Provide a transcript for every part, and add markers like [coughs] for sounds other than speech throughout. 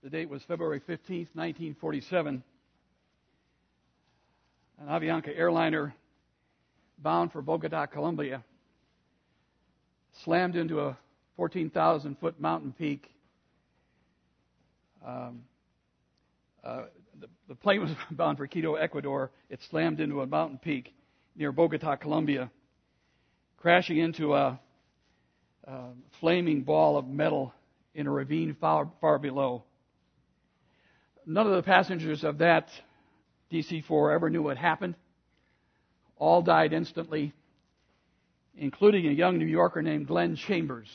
The date was February 15th, 1947. An Avianca airliner bound for Bogota, Colombia, slammed into a 14,000 foot mountain peak. Um, uh, the, the plane was [laughs] bound for Quito, Ecuador. It slammed into a mountain peak near Bogota, Colombia, crashing into a, a flaming ball of metal in a ravine far, far below. None of the passengers of that DC 4 ever knew what happened. All died instantly, including a young New Yorker named Glenn Chambers.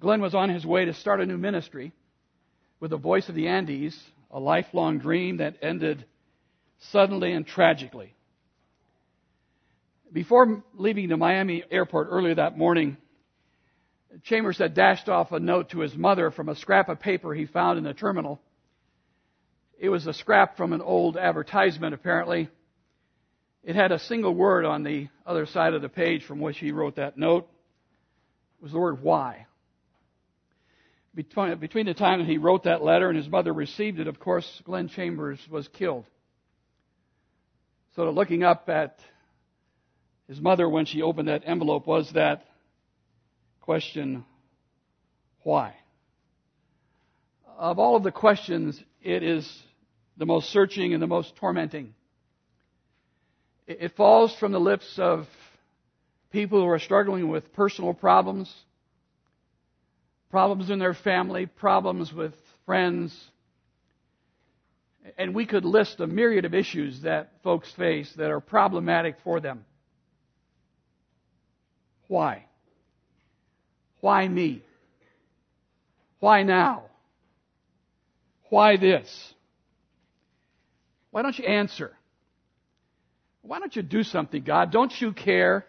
Glenn was on his way to start a new ministry with the voice of the Andes, a lifelong dream that ended suddenly and tragically. Before leaving the Miami airport earlier that morning, Chambers had dashed off a note to his mother from a scrap of paper he found in the terminal. It was a scrap from an old advertisement, apparently. It had a single word on the other side of the page from which he wrote that note. It was the word why. Between, the time that he wrote that letter and his mother received it, of course, Glenn Chambers was killed. So looking up at his mother when she opened that envelope was that question, why? Of all of the questions, it is the most searching and the most tormenting. It falls from the lips of people who are struggling with personal problems, problems in their family, problems with friends. And we could list a myriad of issues that folks face that are problematic for them. Why? Why me? Why now? Why this? Why don't you answer? Why don't you do something, God? Don't you care?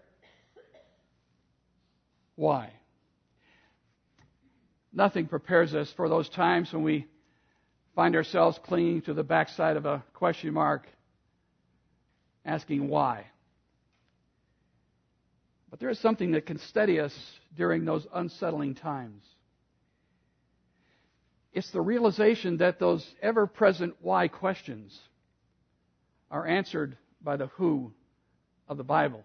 Why? Nothing prepares us for those times when we find ourselves clinging to the backside of a question mark, asking why. But there is something that can steady us during those unsettling times. It's the realization that those ever present why questions are answered by the who of the Bible.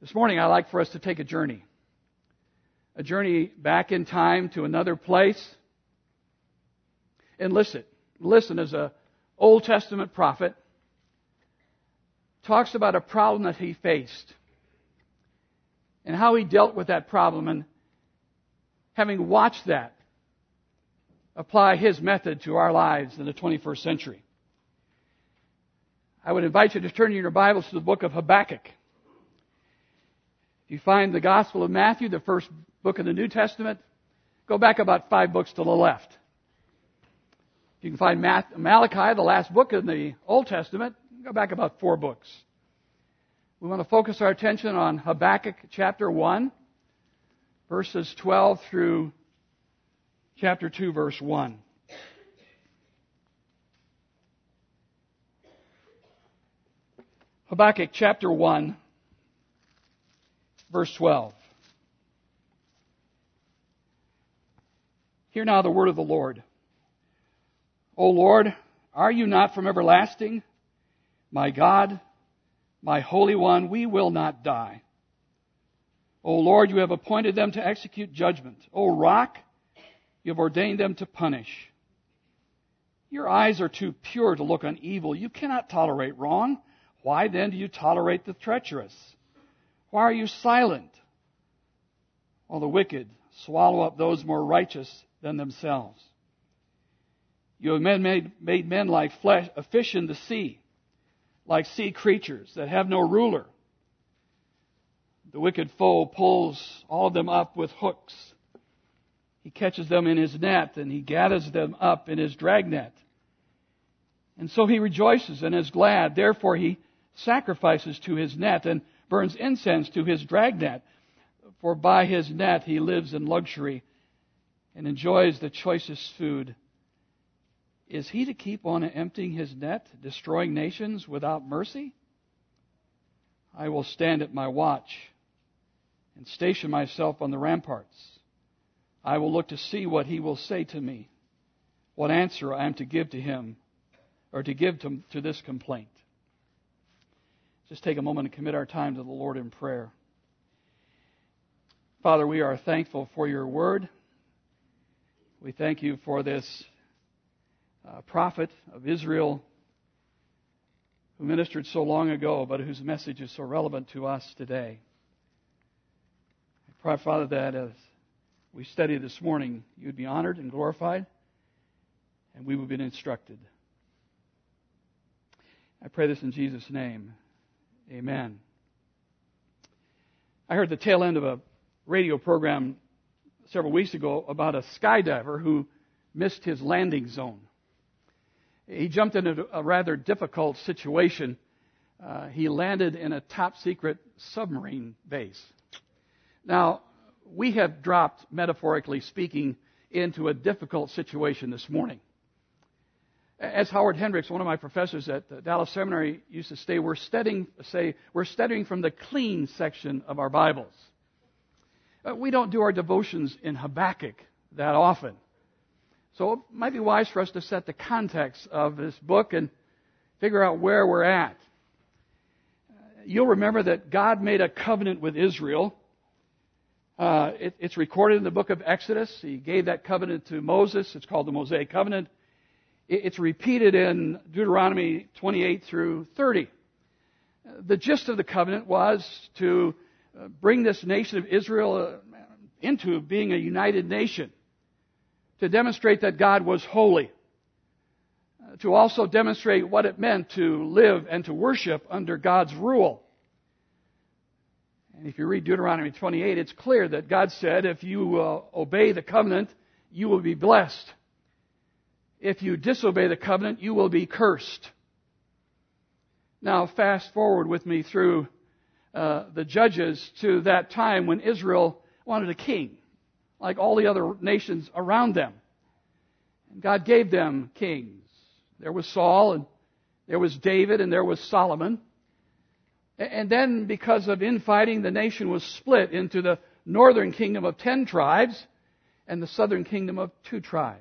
This morning, I'd like for us to take a journey. A journey back in time to another place. And listen, listen as a Old Testament prophet talks about a problem that he faced and how he dealt with that problem and having watched that apply his method to our lives in the 21st century. I would invite you to turn in your Bibles to the book of Habakkuk. If you find the Gospel of Matthew, the first book of the New Testament, go back about five books to the left. If you can find Malachi, the last book in the Old Testament, go back about four books. We want to focus our attention on Habakkuk chapter 1, verses 12 through chapter 2, verse 1. Habakkuk chapter 1, verse 12. Hear now the word of the Lord. O Lord, are you not from everlasting? My God, my Holy One, we will not die. O Lord, you have appointed them to execute judgment. O Rock, you have ordained them to punish. Your eyes are too pure to look on evil. You cannot tolerate wrong. Why then do you tolerate the treacherous? Why are you silent? While the wicked swallow up those more righteous than themselves. You have made, made men like flesh, a fish in the sea, like sea creatures that have no ruler. The wicked foe pulls all of them up with hooks. He catches them in his net and he gathers them up in his dragnet. And so he rejoices and is glad. Therefore he sacrifices to his net and burns incense to his dragnet. For by his net he lives in luxury and enjoys the choicest food. Is he to keep on emptying his net, destroying nations without mercy? I will stand at my watch and station myself on the ramparts. I will look to see what he will say to me, what answer I am to give to him, or to give to, to this complaint. Just take a moment and commit our time to the Lord in prayer. Father, we are thankful for your word. We thank you for this uh, prophet of Israel who ministered so long ago, but whose message is so relevant to us today. I pray, Father, that as we study this morning, you would be honored and glorified, and we would be instructed. I pray this in Jesus' name. Amen. I heard the tail end of a radio program several weeks ago about a skydiver who missed his landing zone. He jumped into a rather difficult situation. Uh, he landed in a top secret submarine base. Now, we have dropped, metaphorically speaking, into a difficult situation this morning. As Howard Hendricks, one of my professors at Dallas Seminary, used to say, we're studying, say, we're studying from the clean section of our Bibles. Uh, we don't do our devotions in Habakkuk that often. So it might be wise for us to set the context of this book and figure out where we're at. You'll remember that God made a covenant with Israel. Uh, it, it's recorded in the book of Exodus. He gave that covenant to Moses. It's called the Mosaic Covenant. It, it's repeated in Deuteronomy 28 through 30. The gist of the covenant was to uh, bring this nation of Israel uh, into being a united nation to demonstrate that God was holy, uh, to also demonstrate what it meant to live and to worship under God's rule. And if you read Deuteronomy 28, it's clear that God said, if you uh, obey the covenant, you will be blessed. If you disobey the covenant, you will be cursed. Now, fast forward with me through uh, the judges to that time when Israel wanted a king like all the other nations around them. And God gave them kings. There was Saul, and there was David, and there was Solomon. And then, because of infighting, the nation was split into the northern kingdom of ten tribes and the southern kingdom of two tribes.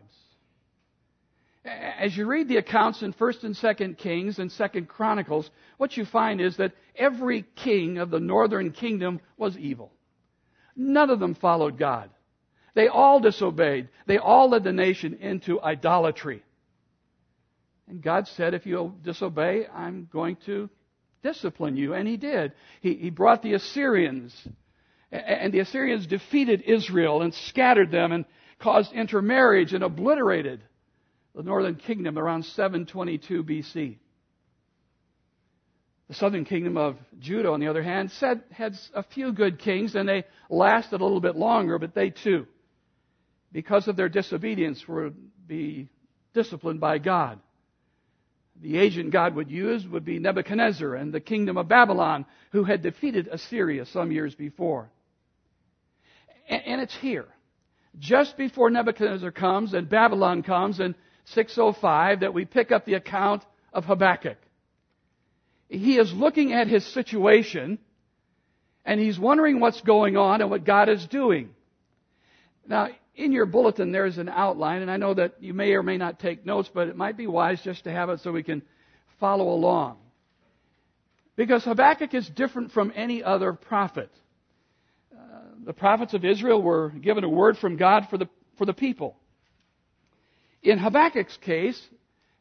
As you read the accounts in 1st and 2nd Kings and 2nd Chronicles, what you find is that every king of the northern kingdom was evil. None of them followed God. They all disobeyed. They all led the nation into idolatry. And God said, if you disobey, I'm going to discipline you. And He did. He, he brought the Assyrians. And the Assyrians defeated Israel and scattered them and caused intermarriage and obliterated the northern kingdom around 722 BC. The southern kingdom of Judah, on the other hand, said, had a few good kings and they lasted a little bit longer, but they too because of their disobedience, would be disciplined by God. The agent God would use would be Nebuchadnezzar and the kingdom of Babylon, who had defeated Assyria some years before. And it's here, just before Nebuchadnezzar comes and Babylon comes in 605, that we pick up the account of Habakkuk. He is looking at his situation and he's wondering what's going on and what God is doing. Now, in your bulletin, there's an outline, and I know that you may or may not take notes, but it might be wise just to have it so we can follow along. Because Habakkuk is different from any other prophet. Uh, the prophets of Israel were given a word from God for the, for the people. In Habakkuk's case,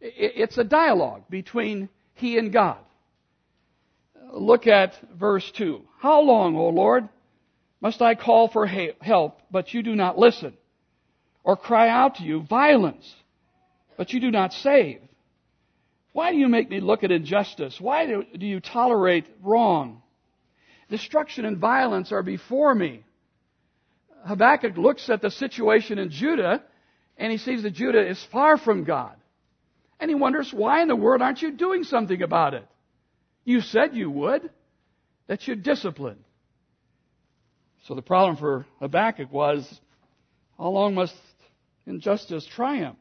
it's a dialogue between he and God. Look at verse 2. How long, O Lord, must I call for help, but you do not listen? Or cry out to you violence, but you do not save? Why do you make me look at injustice? Why do, you tolerate wrong? Destruction and violence are before me. Habakkuk looks at the situation in Judah and he sees that Judah is far from God. And he wonders, why in the world aren't you doing something about it? You said you would, that you'd discipline. So the problem for Habakkuk was, how long must and justice triumph.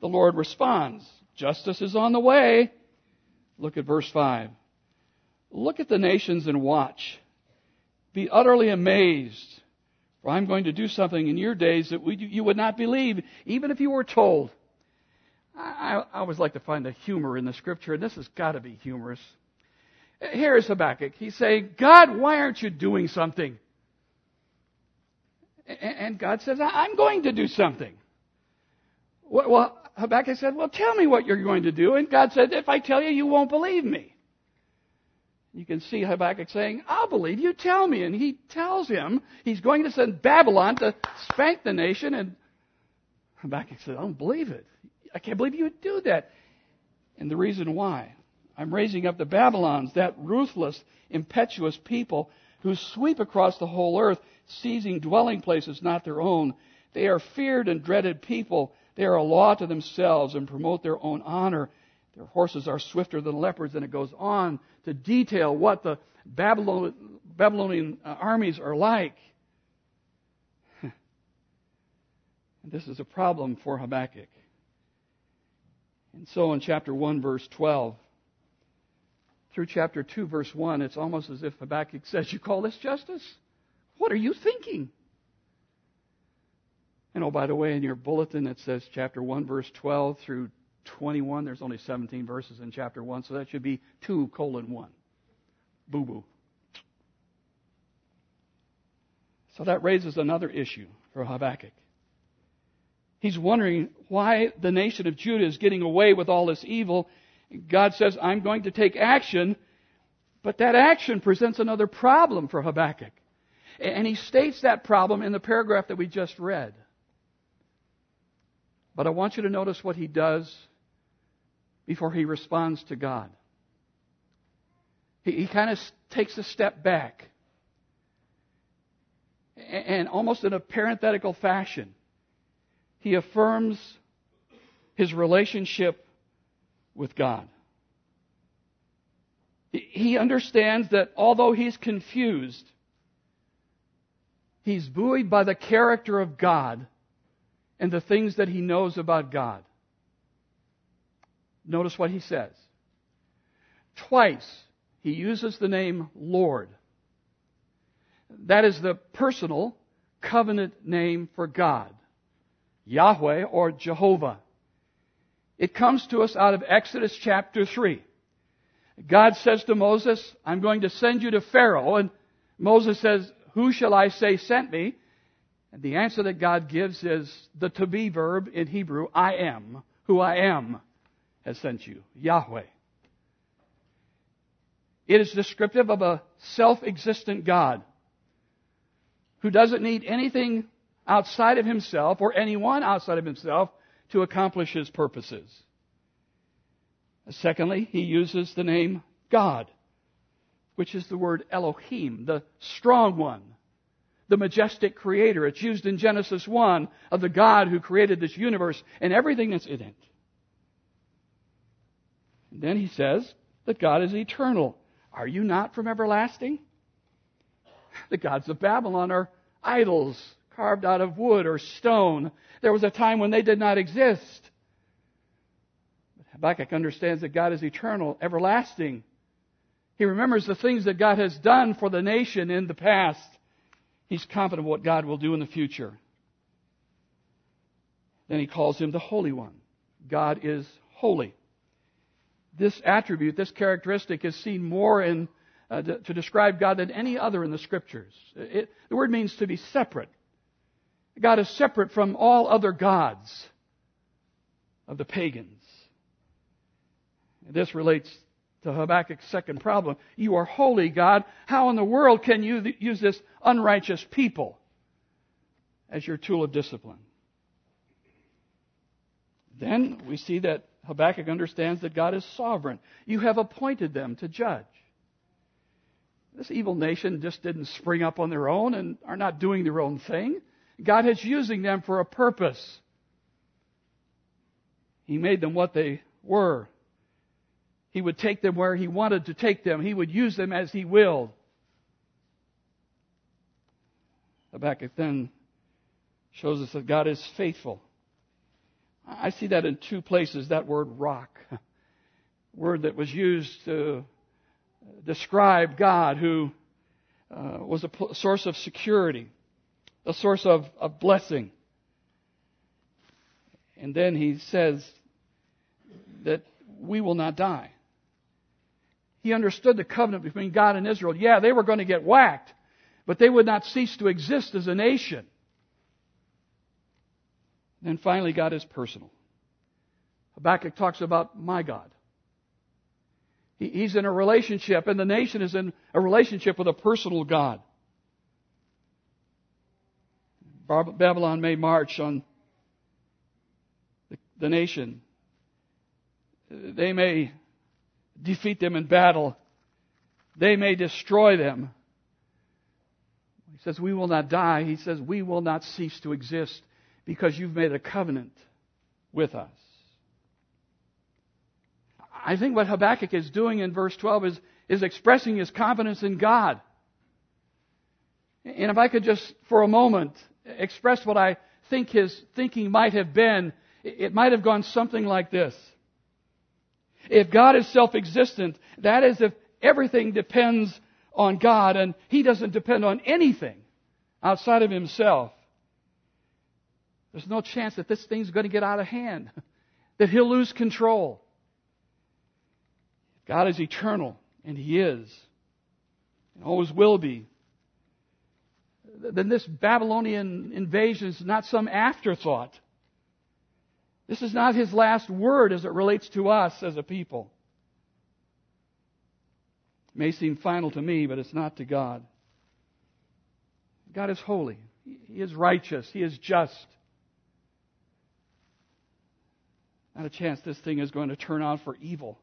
The Lord responds, Justice is on the way. Look at verse 5. Look at the nations and watch. Be utterly amazed. For I'm going to do something in your days that we, you would not believe, even if you were told. I, I always like to find the humor in the scripture, and this has got to be humorous. Here is Habakkuk. He's saying, God, why aren't you doing something? And God says, I'm going to do something. Well, Habakkuk said, Well, tell me what you're going to do. And God said, If I tell you, you won't believe me. You can see Habakkuk saying, I'll believe you, tell me. And he tells him he's going to send Babylon to spank the nation. And Habakkuk said, I don't believe it. I can't believe you would do that. And the reason why I'm raising up the Babylons, that ruthless, impetuous people who sweep across the whole earth, seizing dwelling places not their own. They are feared and dreaded people. They are a law to themselves and promote their own honor. Their horses are swifter than leopards, and it goes on to detail what the Babylonian uh, armies are like. [laughs] this is a problem for Habakkuk. And so in chapter 1, verse 12, through chapter 2, verse 1, it's almost as if Habakkuk says, You call this justice? What are you thinking? And oh, by the way, in your bulletin it says chapter 1, verse 12 through 21. There's only 17 verses in chapter 1, so that should be 2 colon 1. Boo boo. So that raises another issue for Habakkuk. He's wondering why the nation of Judah is getting away with all this evil. God says, I'm going to take action, but that action presents another problem for Habakkuk. And he states that problem in the paragraph that we just read. But I want you to notice what he does before he responds to God. He, he kind of takes a step back. And almost in a parenthetical fashion, he affirms his relationship with God. He understands that although he's confused, he's buoyed by the character of God and the things that he knows about God. Notice what he says. Twice he uses the name Lord. That is the personal covenant name for God. Yahweh or Jehovah. It comes to us out of Exodus chapter 3. God says to Moses, I'm going to send you to Pharaoh. And Moses says, Who shall I say sent me? And the answer that God gives is the to be verb in Hebrew, I am, who I am, has sent you. Yahweh. It is descriptive of a self existent God who doesn't need anything outside of himself or anyone outside of himself to accomplish his purposes. Secondly, he uses the name God, which is the word Elohim, the strong one, the majestic creator. It's used in Genesis 1 of the God who created this universe and everything that's in it. And then he says that God is eternal. Are you not from everlasting? The gods of Babylon are idols carved out of wood or stone. There was a time when they did not exist. Habakkuk understands that God is eternal, everlasting. He remembers the things that God has done for the nation in the past. He's confident of what God will do in the future. Then he calls him the Holy One. God is holy. This attribute, this characteristic is seen more in, uh, to, to, describe God than any other in the scriptures. It, the word means to be separate. God is separate from all other gods of the pagans. This relates to Habakkuk's second problem. You are holy, God. How in the world can you use this unrighteous people as your tool of discipline? Then we see that Habakkuk understands that God is sovereign. You have appointed them to judge. This evil nation just didn't spring up on their own and are not doing their own thing. God is using them for a purpose. He made them what they were. He would take them where He wanted to take them. He would use them as He willed. Habakkuk then shows us that God is faithful. I see that in two places, that word rock. [laughs] Word that was used to describe God who uh, was a source of security a source of, of blessing. And then he says that we will not die. He understood the covenant between God and Israel. Yeah, they were going to get whacked, but they would not cease to exist as a nation. Then finally, God is personal. Habakkuk talks about my God. He's in a relationship, and the nation is in a relationship with a personal God. Babylon may march on the nation. They may defeat them in battle. They may destroy them. He says, We will not die. He says, We will not cease to exist because you've made a covenant with us. I think what Habakkuk is doing in verse 12 is, is expressing his confidence in God. And if I could just, for a moment, express what I think his thinking might have been, it might have gone something like this. If God is self-existent, that is if everything depends on God and He doesn't depend on anything outside of Himself. There's no chance that this thing's going to get out of hand, [laughs] that He'll lose control. God is eternal, and He is, and always will be. Then this Babylonian invasion is not some afterthought. This is not his last word as it relates to us as a people. It may seem final to me, but it's not to God. God is holy. He is righteous. He is just. Not a chance this thing is going to turn out for evil.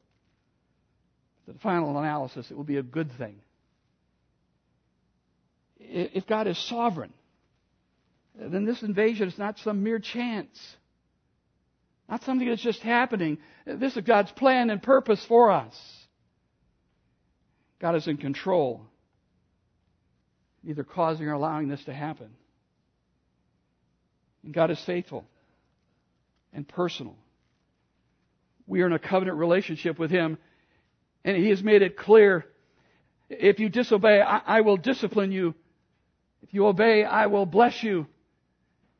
The final analysis, it will be a good thing. If God is sovereign, then this invasion is not some mere chance. Not something that's just happening. This is God's plan and purpose for us. God is in control, either causing or allowing this to happen. And God is faithful and personal. We are in a covenant relationship with Him, and He has made it clear if you disobey, I, I will discipline you. If you obey, I will bless you.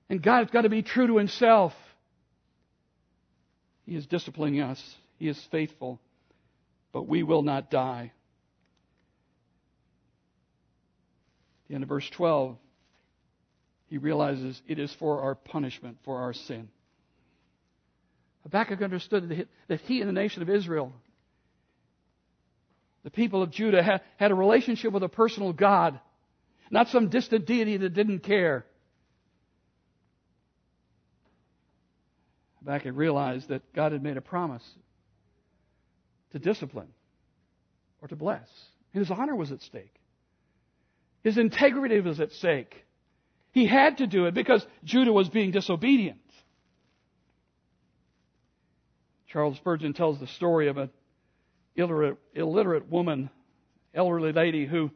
And God's got to be true to Himself. He is disciplining us. He is faithful. But we will not die. The end of verse 12, he realizes it is for our punishment, for our sin. Habakkuk understood that he and the nation of Israel, the people of Judah, had a relationship with a personal God, not some distant deity that didn't care. Habakkuk realized that God had made a promise to discipline or to bless. His honor was at stake. His integrity was at stake. He had to do it because Judah was being disobedient. Charles Spurgeon tells the story of an illiterate, illiterate woman, elderly lady who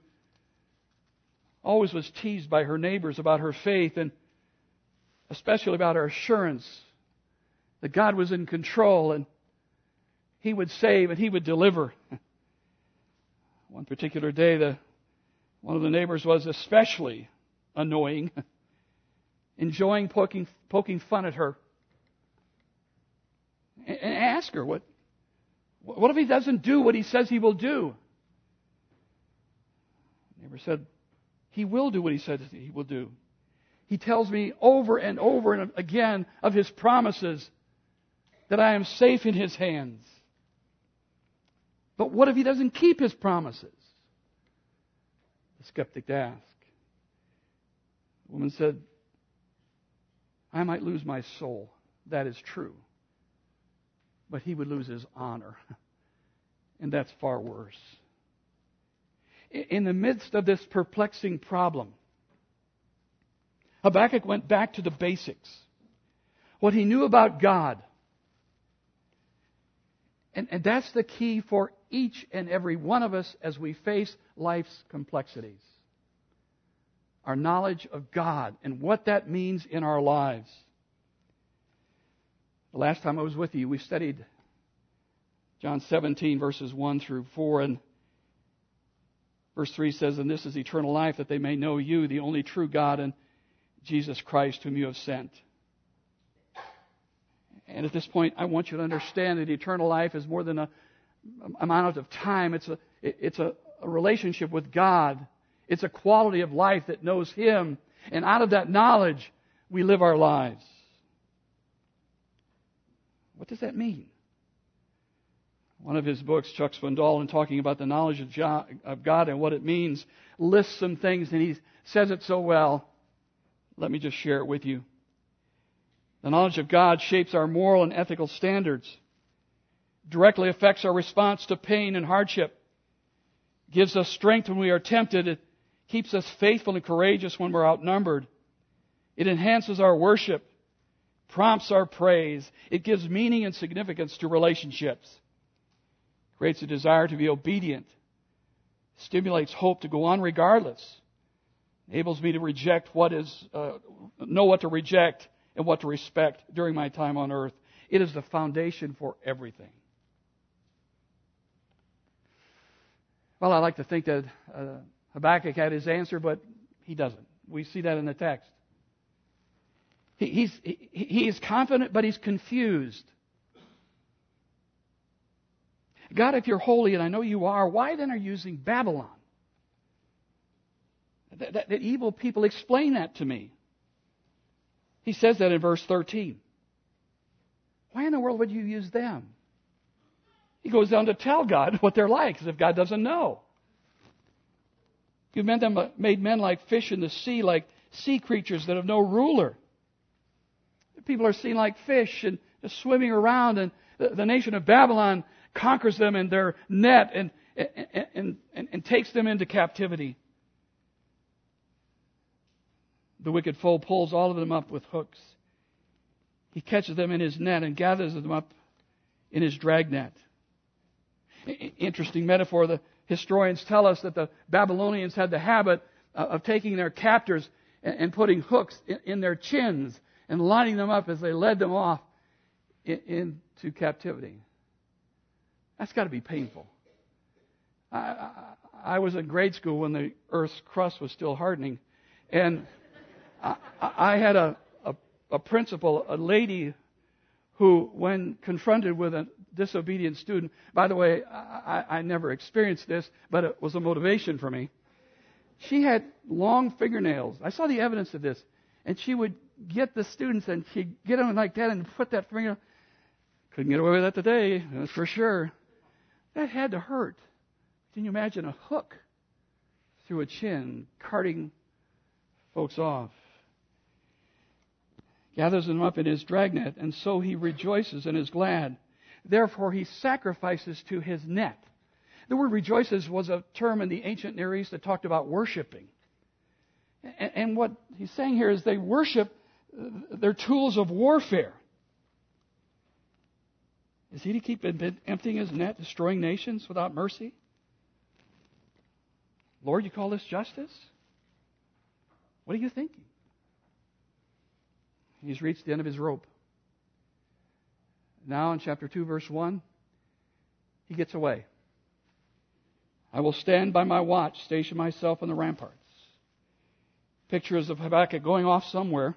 always was teased by her neighbors about her faith and especially about her assurance that God was in control and He would save and He would deliver. [laughs] One particular day, the, one of the neighbors was especially annoying, [laughs] enjoying poking, poking fun at her. And, ask her, what, what if he doesn't do what he says he will do? The neighbor said, He will do what he says he will do. He tells me over and over and again of his promises that I am safe in his hands. But what if he doesn't keep his promises? The skeptic asked. The woman said, I might lose my soul. That is true. But he would lose his honor. [laughs] And that's far worse. In the midst of this perplexing problem, Habakkuk went back to the basics. What he knew about God, and, and that's the key for each and every one of us as we face life's complexities. Our knowledge of God and what that means in our lives. The last time I was with you, we studied John 17, verses 1 through 4, and verse 3 says, And this is eternal life, that they may know you, the only true God, and Jesus Christ, whom you have sent. And at this point, I want you to understand that eternal life is more than a amount of time. It's a, it's a, a relationship with God. It's a quality of life that knows Him. And out of that knowledge, we live our lives. What does that mean? One of his books, Chuck Swindoll, in talking about the knowledge of God and what it means, lists some things, and he says it so well. Let me just share it with you. The knowledge of God shapes our moral and ethical standards, directly affects our response to pain and hardship, gives us strength when we are tempted, it keeps us faithful and courageous when we're outnumbered. It enhances our worship, prompts our praise, it gives meaning and significance to relationships creates a desire to be obedient, stimulates hope to go on regardless, enables me to reject what is, uh, know what to reject and what to respect during my time on earth. It is the foundation for everything. Well, I like to think that uh, Habakkuk had his answer, but he doesn't. We see that in the text. He, he's, he, he is confident, but he's confused. God, if you're holy, and I know you are, why then are you using Babylon? That, that, that evil people explain that to me. He says that in verse 13. Why in the world would you use them? He goes on to tell God [laughs] what they're like, as if God doesn't know. You've made, them, made men like fish in the sea, like sea creatures that have no ruler. People are seen like fish and just swimming around, and the, the nation of Babylon conquers them in their net and, and, and, and, takes them into captivity. The wicked foe pulls all of them up with hooks. He catches them in his net and gathers them up in his dragnet. Interesting metaphor. The historians tell us that the Babylonians had the habit uh, of taking their captors and putting hooks in their chins and lining them up as they led them off into captivity. That's got to be painful. I, I, I, was in grade school when the Earth's crust was still hardening, and I, I had a, a, a principal, a lady, who, when confronted with a disobedient student, by the way, I, I never experienced this, but it was a motivation for me. She had long fingernails. I saw the evidence of this, and she would get the students and she'd get them like that and put that finger. Couldn't get away with that today, that's for sure. That had to hurt. Can you imagine a hook through a chin, carting folks off? Gathers them up in his dragnet, and so he rejoices and is glad. Therefore, he sacrifices to his net. The word rejoices was a term in the ancient Near East that talked about worshiping. And what he's saying here is they worship uh, their tools of warfare. Is he to keep emptying his net, destroying nations without mercy? Lord, you call this justice? What are you thinking? He's reached the end of his rope. Now, in chapter 2, verse 1, he gets away. I will stand by my watch, station myself on the ramparts. Pictures of Habakkuk going off somewhere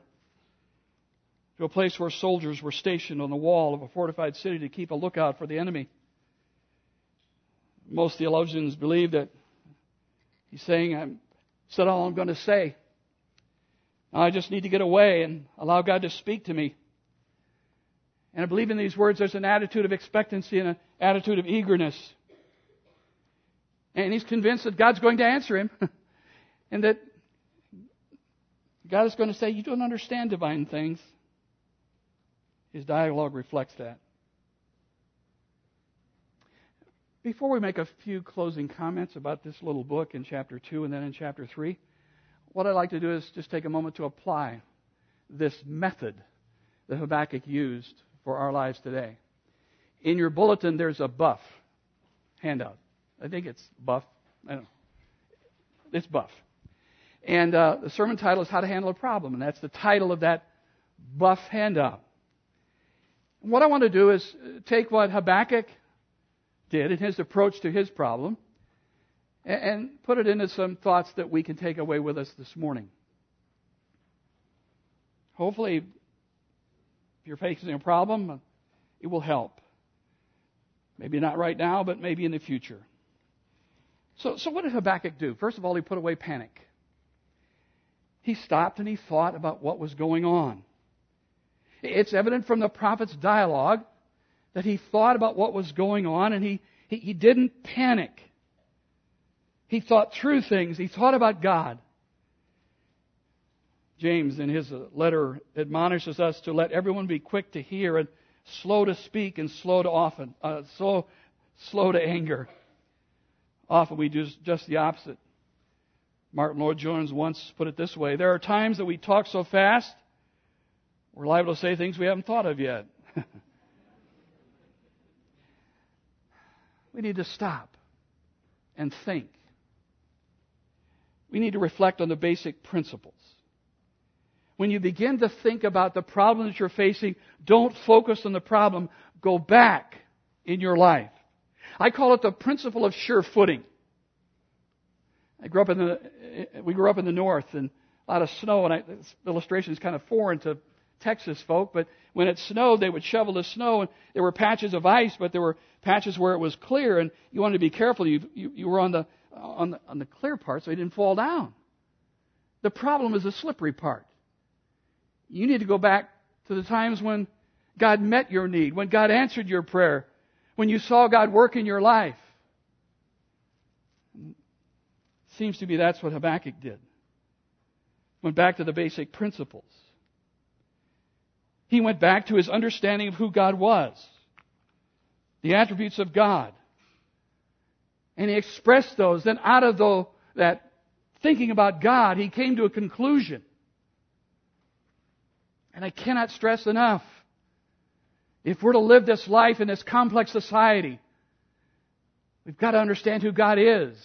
to a place where soldiers were stationed on the wall of a fortified city to keep a lookout for the enemy. Most theologians believe that he's saying, I've said all I'm going to say. Now I just need to get away and allow God to speak to me. And I believe in these words there's an attitude of expectancy and an attitude of eagerness. And he's convinced that God's going to answer him. [laughs] and that God is going to say, You don't understand divine things. His dialogue reflects that. Before we make a few closing comments about this little book in chapter 2 and then in chapter 3, what I'd like to do is just take a moment to apply this method that Habakkuk used for our lives today. In your bulletin, there's a buff handout. I think it's buff. I don't know. It's buff. And uh, the sermon title is How to Handle a Problem, and that's the title of that buff handout. What I want to do is take what Habakkuk did in his approach to his problem and put it into some thoughts that we can take away with us this morning. hopefully, if you're facing a problem, it will help. Maybe not right now, but maybe in the future. So, so what did Habakkuk do? First of all, he put away panic. He stopped and he thought about what was going on. It's evident from the prophet's dialogue that he thought about what was going on and he, he, he didn't panic. He thought through things. He thought about God. James, in his letter, admonishes us to let everyone be quick to hear and slow to speak and slow to often, uh, slow, slow to anger. Often we do just the opposite. Martyn Lloyd-Jones once put it this way There are times that we talk so fast, we're liable to say things we haven't thought of yet. [laughs] we need to stop and think. We need to reflect on the basic principles. When you begin to think about the problem that you're facing, don't focus on the problem. Go back in your life. I call it the principle of sure footing. I grew up in the, we grew up in the north and a lot of snow, and I, this illustration is kind of foreign to Texas folk, but when it snowed, they would shovel the snow, and there were patches of ice, but there were patches where it was clear, and you wanted to be careful. You, you, you were on the, on, the, on the clear part so you didn't fall down. The problem is the slippery part. You need to go back to the times when God met your need, when God answered your prayer, when you saw God work in your life. Seems to me that's what Habakkuk did. Went back to the basic principles. He went back to his understanding of who God was, the attributes of God. And he expressed those. Then out of the, that thinking about God, he came to a conclusion. And I cannot stress enough if we're to live this life in this complex society, we've got to understand who God is.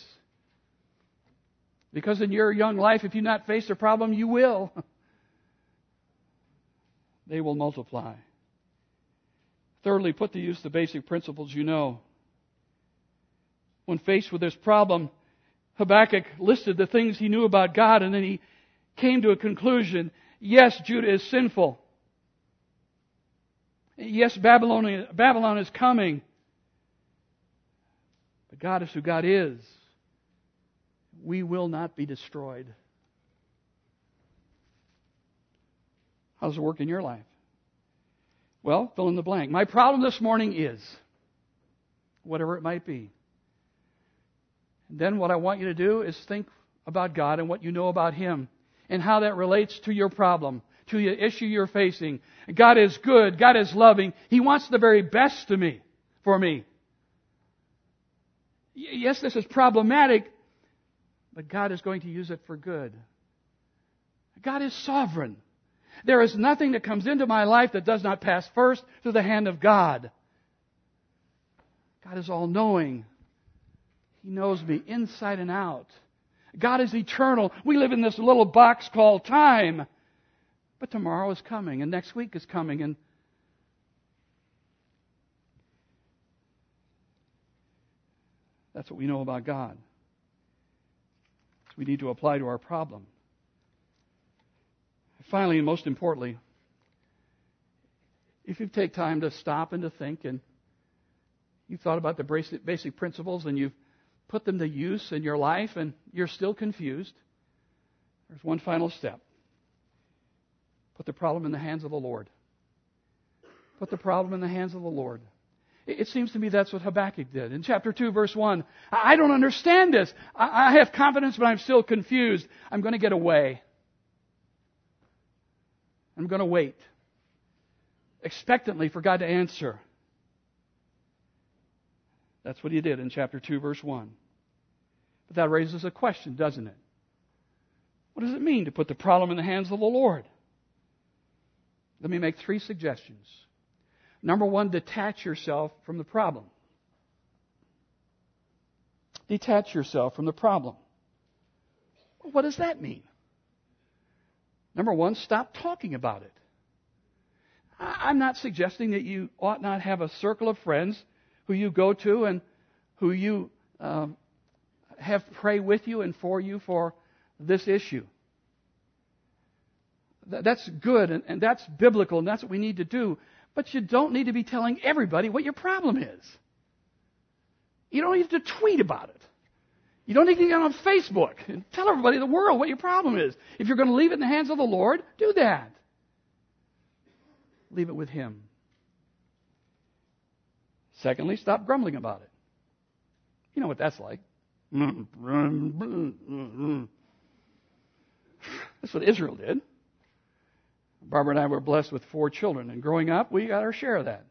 Because in your young life, if you not face a problem, you will. [laughs] they will multiply. Thirdly, put to use the basic principles you know. When faced with this problem, Habakkuk listed the things he knew about God and then he came to a conclusion Yes, Judah is sinful. Yes, Babylon, Babylon is coming. But God is who God is. We will not be destroyed. How does it work in your life? Well, fill in the blank. My problem this morning is whatever it might be. And then what I want you to do is think about God and what you know about Him and how that relates to your problem, to the issue you're facing. God is good. God is loving. He wants the very best to me, for me. Yes, this is problematic, but God is going to use it for good. God is sovereign. There is nothing that comes into my life that does not pass first through the hand of God. God is all knowing. He knows me inside and out. God is eternal. We live in this little box called time. But tomorrow is coming, and next week is coming, and that's what we know about God. So we need to apply to our problem. Finally, and most importantly, if you take time to stop and to think, and you've thought about the basic principles, and you've put them to use in your life and you're still confused, there's one final step. Put the problem in the hands of the Lord. Put the problem in the hands of the Lord. It seems to me that's what Habakkuk did. In chapter 2, verse 1, I don't understand this. I have confidence, but I'm still confused. I'm going to get away. I'm going to wait expectantly for God to answer. That's what he did in chapter 2, verse 1. But that raises a question, doesn't it? What does it mean to put the problem in the hands of the Lord? Let me make three suggestions. Number one, detach yourself from the problem. Detach yourself from the problem. What does that mean? Number one, stop talking about it. I'm not suggesting that you ought not have a circle of friends who you go to and who you um, have pray with you and for you for this issue. That's good and, and that's biblical and that's what we need to do. But you don't need to be telling everybody what your problem is. You don't need to tweet about it. You don't need to get on Facebook and tell everybody in the world what your problem is. If you're going to leave it in the hands of the Lord, do that. Leave it with Him. Secondly, stop grumbling about it. You know what that's like. That's what Israel did. Barbara and I were blessed with four children, and growing up, we got our share of that.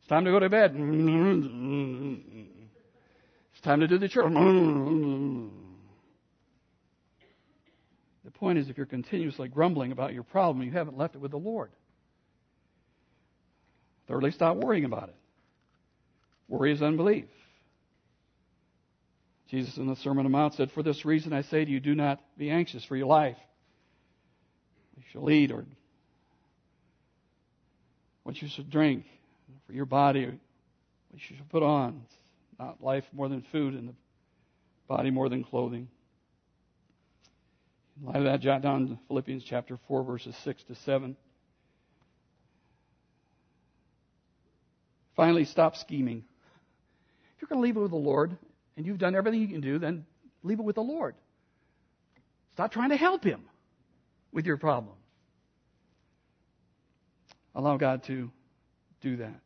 It's time to go to bed. Time to do the church. The point is, if you're continuously grumbling about your problem, you haven't left it with the Lord. Thirdly, stop worrying about it. Worry is unbelief. Jesus in the Sermon on the Mount said, For this reason I say to you, do not be anxious for your life. You shall eat or what you should drink, for your body, what you should put on. Not life more than food and the body more than clothing. In light of that, jot down Philippians chapter 4, verses 6 to 7. Finally, stop scheming. If you're going to leave it with the Lord, and you've done everything you can do, then leave it with the Lord. Stop trying to help Him with your problem. Allow God to do that.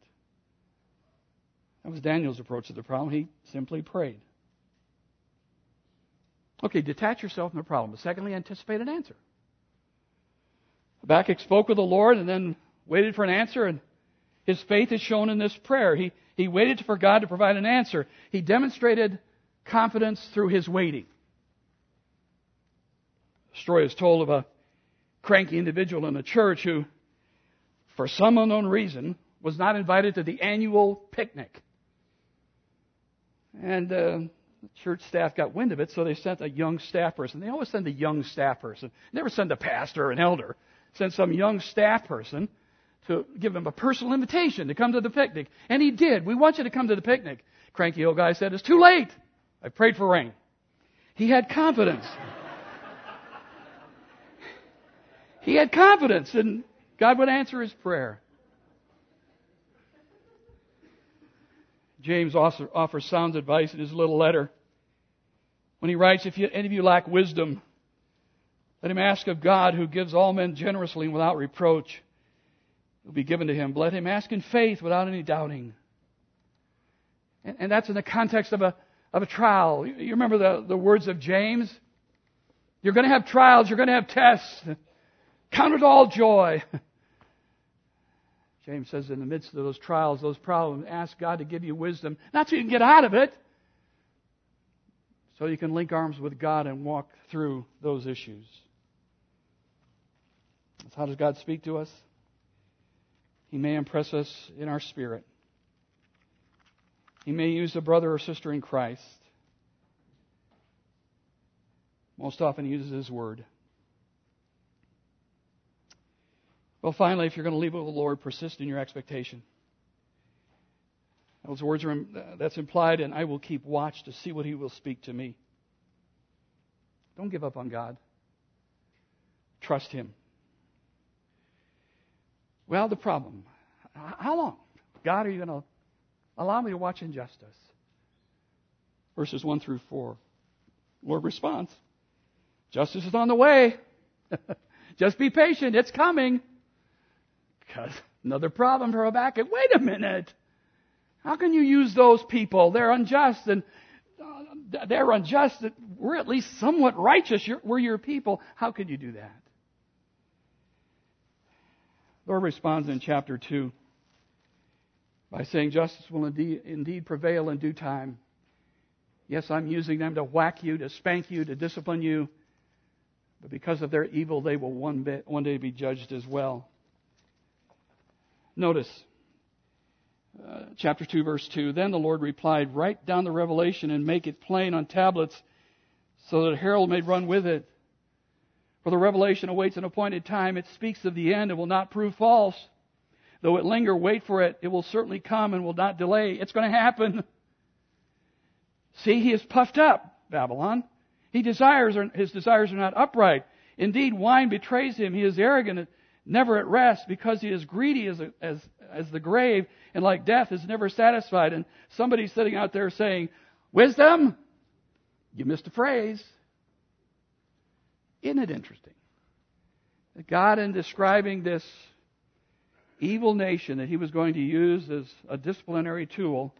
That was Daniel's approach to the problem. He simply prayed. Okay, detach yourself from the problem. Secondly, anticipate an answer. Habakkuk spoke with the Lord and then waited for an answer, and his faith is shown in this prayer. He, he waited for God to provide an answer. He demonstrated confidence through his waiting. The story is told of a cranky individual in a church who, for some unknown reason, was not invited to the annual picnic. And uh, the church staff got wind of it, so they sent a young staff person. They always send a young staff person. Never send a pastor or an elder. Send some young staff person to give him a personal invitation to come to the picnic. And he did. We want you to come to the picnic. Cranky old guy said, It's too late. I prayed for rain. He had confidence. [laughs] he had confidence, and God would answer his prayer. James offers sound advice in his little letter when he writes, If any of you lack wisdom, let him ask of God, who gives all men generously and without reproach. It will be given to him. Let him ask in faith without any doubting. And, and that's in the context of a, of a trial. You remember the, the words of James? You're going to have trials, you're going to have tests. Count it all joy. [laughs] James says, in the midst of those trials, those problems, ask God to give you wisdom, not so you can get out of it, so you can link arms with God and walk through those issues. That's how does God speak to us? He may impress us in our spirit. He may use a brother or sister in Christ. Most often, he uses his word. Well, finally, if you're going to leave it with the Lord, persist in your expectation. Those words are uh, that's implied, and I will keep watch to see what He will speak to me. Don't give up on God. Trust Him. Well, the problem. How long? God, are you going to allow me to watch injustice? Verses 1 through 4. Lord responds Justice is on the way. [laughs] Just be patient. It's coming. Because another problem for Habakkuk. Wait a minute. How can you use those people? They're unjust and uh, they're unjust. We're at least somewhat righteous. You're, we're your people. How could you do that? The Lord responds in chapter 2 by saying, Justice will indeed, indeed prevail in due time. Yes, I'm using them to whack you, to spank you, to discipline you. But because of their evil, they will one, bit, one day be judged as well. Notice, uh, chapter 2, verse 2. Then the Lord replied, Write down the revelation and make it plain on tablets so that a herald may run with it. For the revelation awaits an appointed time. It speaks of the end and will not prove false. Though it linger, wait for it. It will certainly come and will not delay. It's going to happen. [laughs] See, he is puffed up, Babylon. He desires, his desires are not upright. Indeed, wine betrays him. He is arrogant never at rest because he is greedy as, as, as the grave and like death is never satisfied. And somebody's sitting out there saying, Wisdom? You missed a phrase. Isn't it interesting? That God, in describing this evil nation that he was going to use as a disciplinary tool,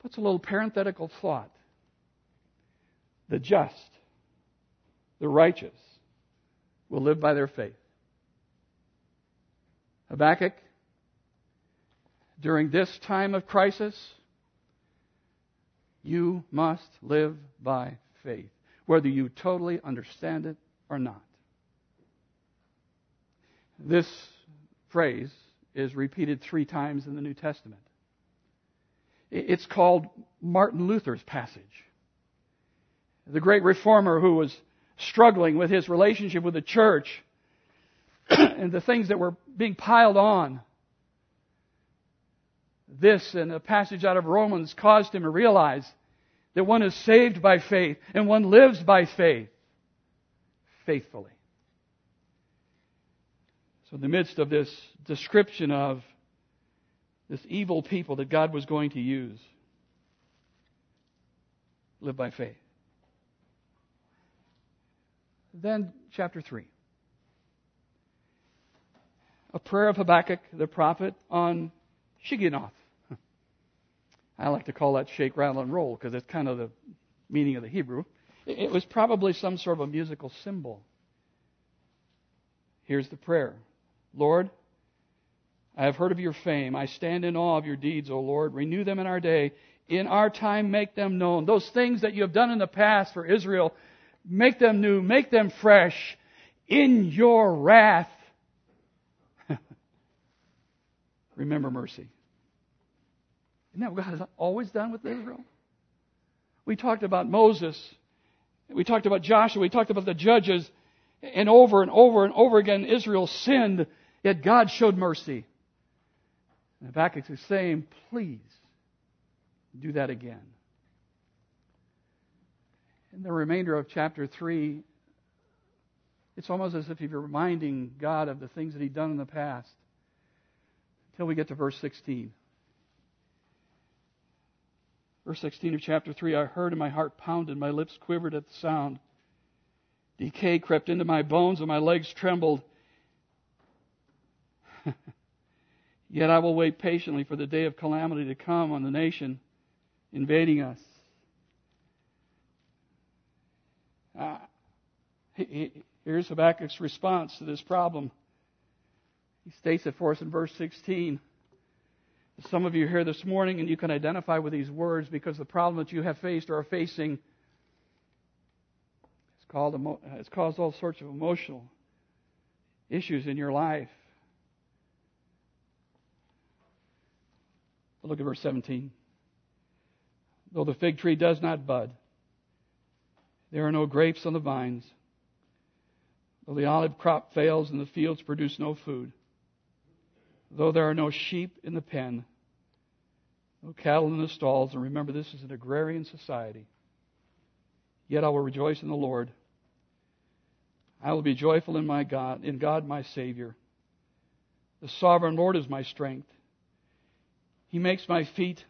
puts a little parenthetical thought. The just, the righteous, will live by their faith. Habakkuk, during this time of crisis, you must live by faith, whether you totally understand it or not. This phrase is repeated three times in the New Testament. It's called Martin Luther's passage. The great reformer who was struggling with his relationship with the church [coughs] and the things that were being piled on. This and a passage out of Romans caused him to realize that one is saved by faith and one lives by faith faithfully. So, in the midst of this description of this evil people that God was going to use, live by faith. Then, chapter 3. A prayer of Habakkuk the prophet on Shigionoth. I like to call that shake, rattle, and roll because it's kind of the meaning of the Hebrew. It was probably some sort of a musical symbol. Here's the prayer Lord, I have heard of your fame. I stand in awe of your deeds, O Lord. Renew them in our day. In our time, make them known. Those things that you have done in the past for Israel, Make them new. Make them fresh. In your wrath, remember mercy. Isn't that what God has always done with Israel? We talked about Moses. We talked about Joshua. We talked about the judges. And over and over and over again, Israel sinned, yet God showed mercy. And Habakkuk is saying, please do that again in the remainder of chapter 3, it's almost as if you're reminding God of the things that He'd done in the past until we get to verse 16. Verse 16 of chapter 3 I heard and my heart pounded, my lips quivered at the sound. Decay crept into my bones and my legs trembled. [laughs] Yet I will wait patiently for the day of calamity to come on the nation invading us. Uh, here's Habakkuk's response to this problem. He states it for us in verse 16. Some of you here this morning, and you can identify with these words because the problem that you have faced or are facing has, caused all sorts of emotional issues in your life. But look at verse 17. Though the fig tree does not bud, there are no grapes on the vines. Though the olive crop fails and the fields produce no food. Though there are no sheep in the pen, no cattle in the stalls, and remember this is an agrarian society. Yet I will rejoice in the Lord. I will be joyful in my God, in God my Savior. The sovereign Lord is my strength. He makes my feet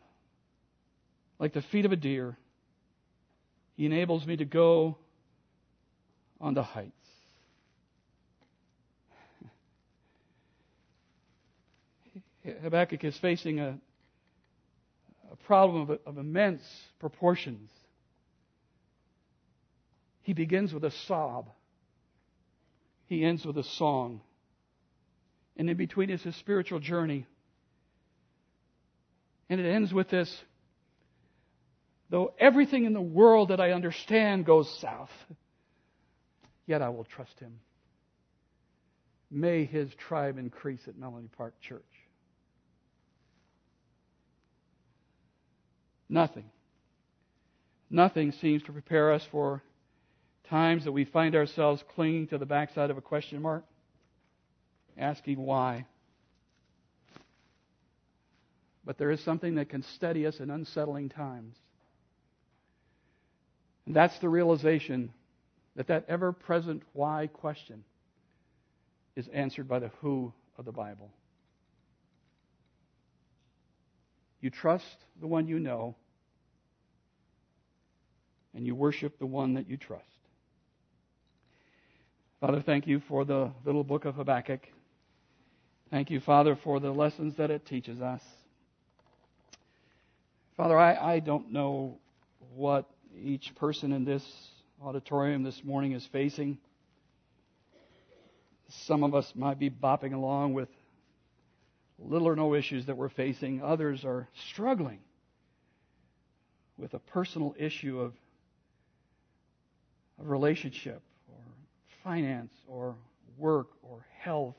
like the feet of a deer he enables me to go on the heights. Habakkuk is facing a, a problem of, of immense proportions. He begins with a sob. He ends with a song. And in between is his spiritual journey. And it ends with this Though everything in the world that I understand goes south, yet I will trust him. May his tribe increase at Melanie Park Church. Nothing. Nothing seems to prepare us for times that we find ourselves clinging to the backside of a question mark, asking why. But there is something that can steady us in unsettling times. And that's the realization that that ever present why question is answered by the who of the Bible. You trust the one you know, and you worship the one that you trust. Father, thank you for the little book of Habakkuk. Thank you, Father, for the lessons that it teaches us. Father, I, I don't know what each person in this auditorium this morning is facing. Some of us might be bopping along with little or no issues that we're facing. Others are struggling with a personal issue of, relationship or finance or work or health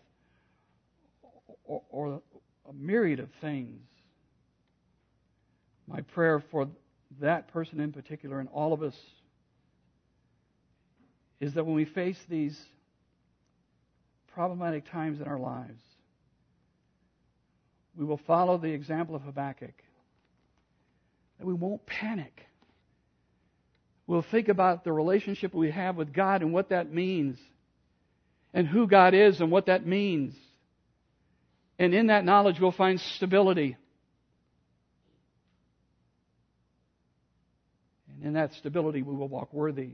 or, or a myriad of things. My prayer for that person in particular and all of us is that when we face these problematic times in our lives, we will follow the example of Habakkuk. That we won't panic. We'll think about the relationship we have with God and what that means, and who God is and what that means. And in that knowledge, we'll find stability. And in that stability, we will walk worthy,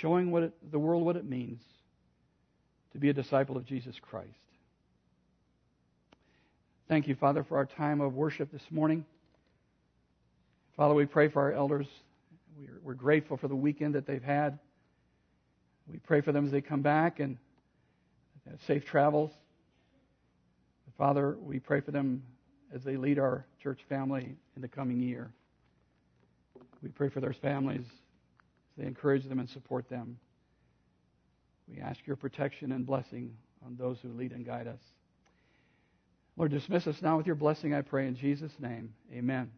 showing what it, the world what it means to be a disciple of Jesus Christ. Thank you, Father, for our time of worship this morning. Father, we pray for our elders. We're, we're grateful for the weekend that they've had. We pray for them as they come back and safe travels. Father, we pray for them as they lead our church family in the coming year. We pray for their families as they encourage them and support them. We ask your protection and blessing on those who lead and guide us. Lord, dismiss us now with your blessing, I pray, in Jesus' name. Amen.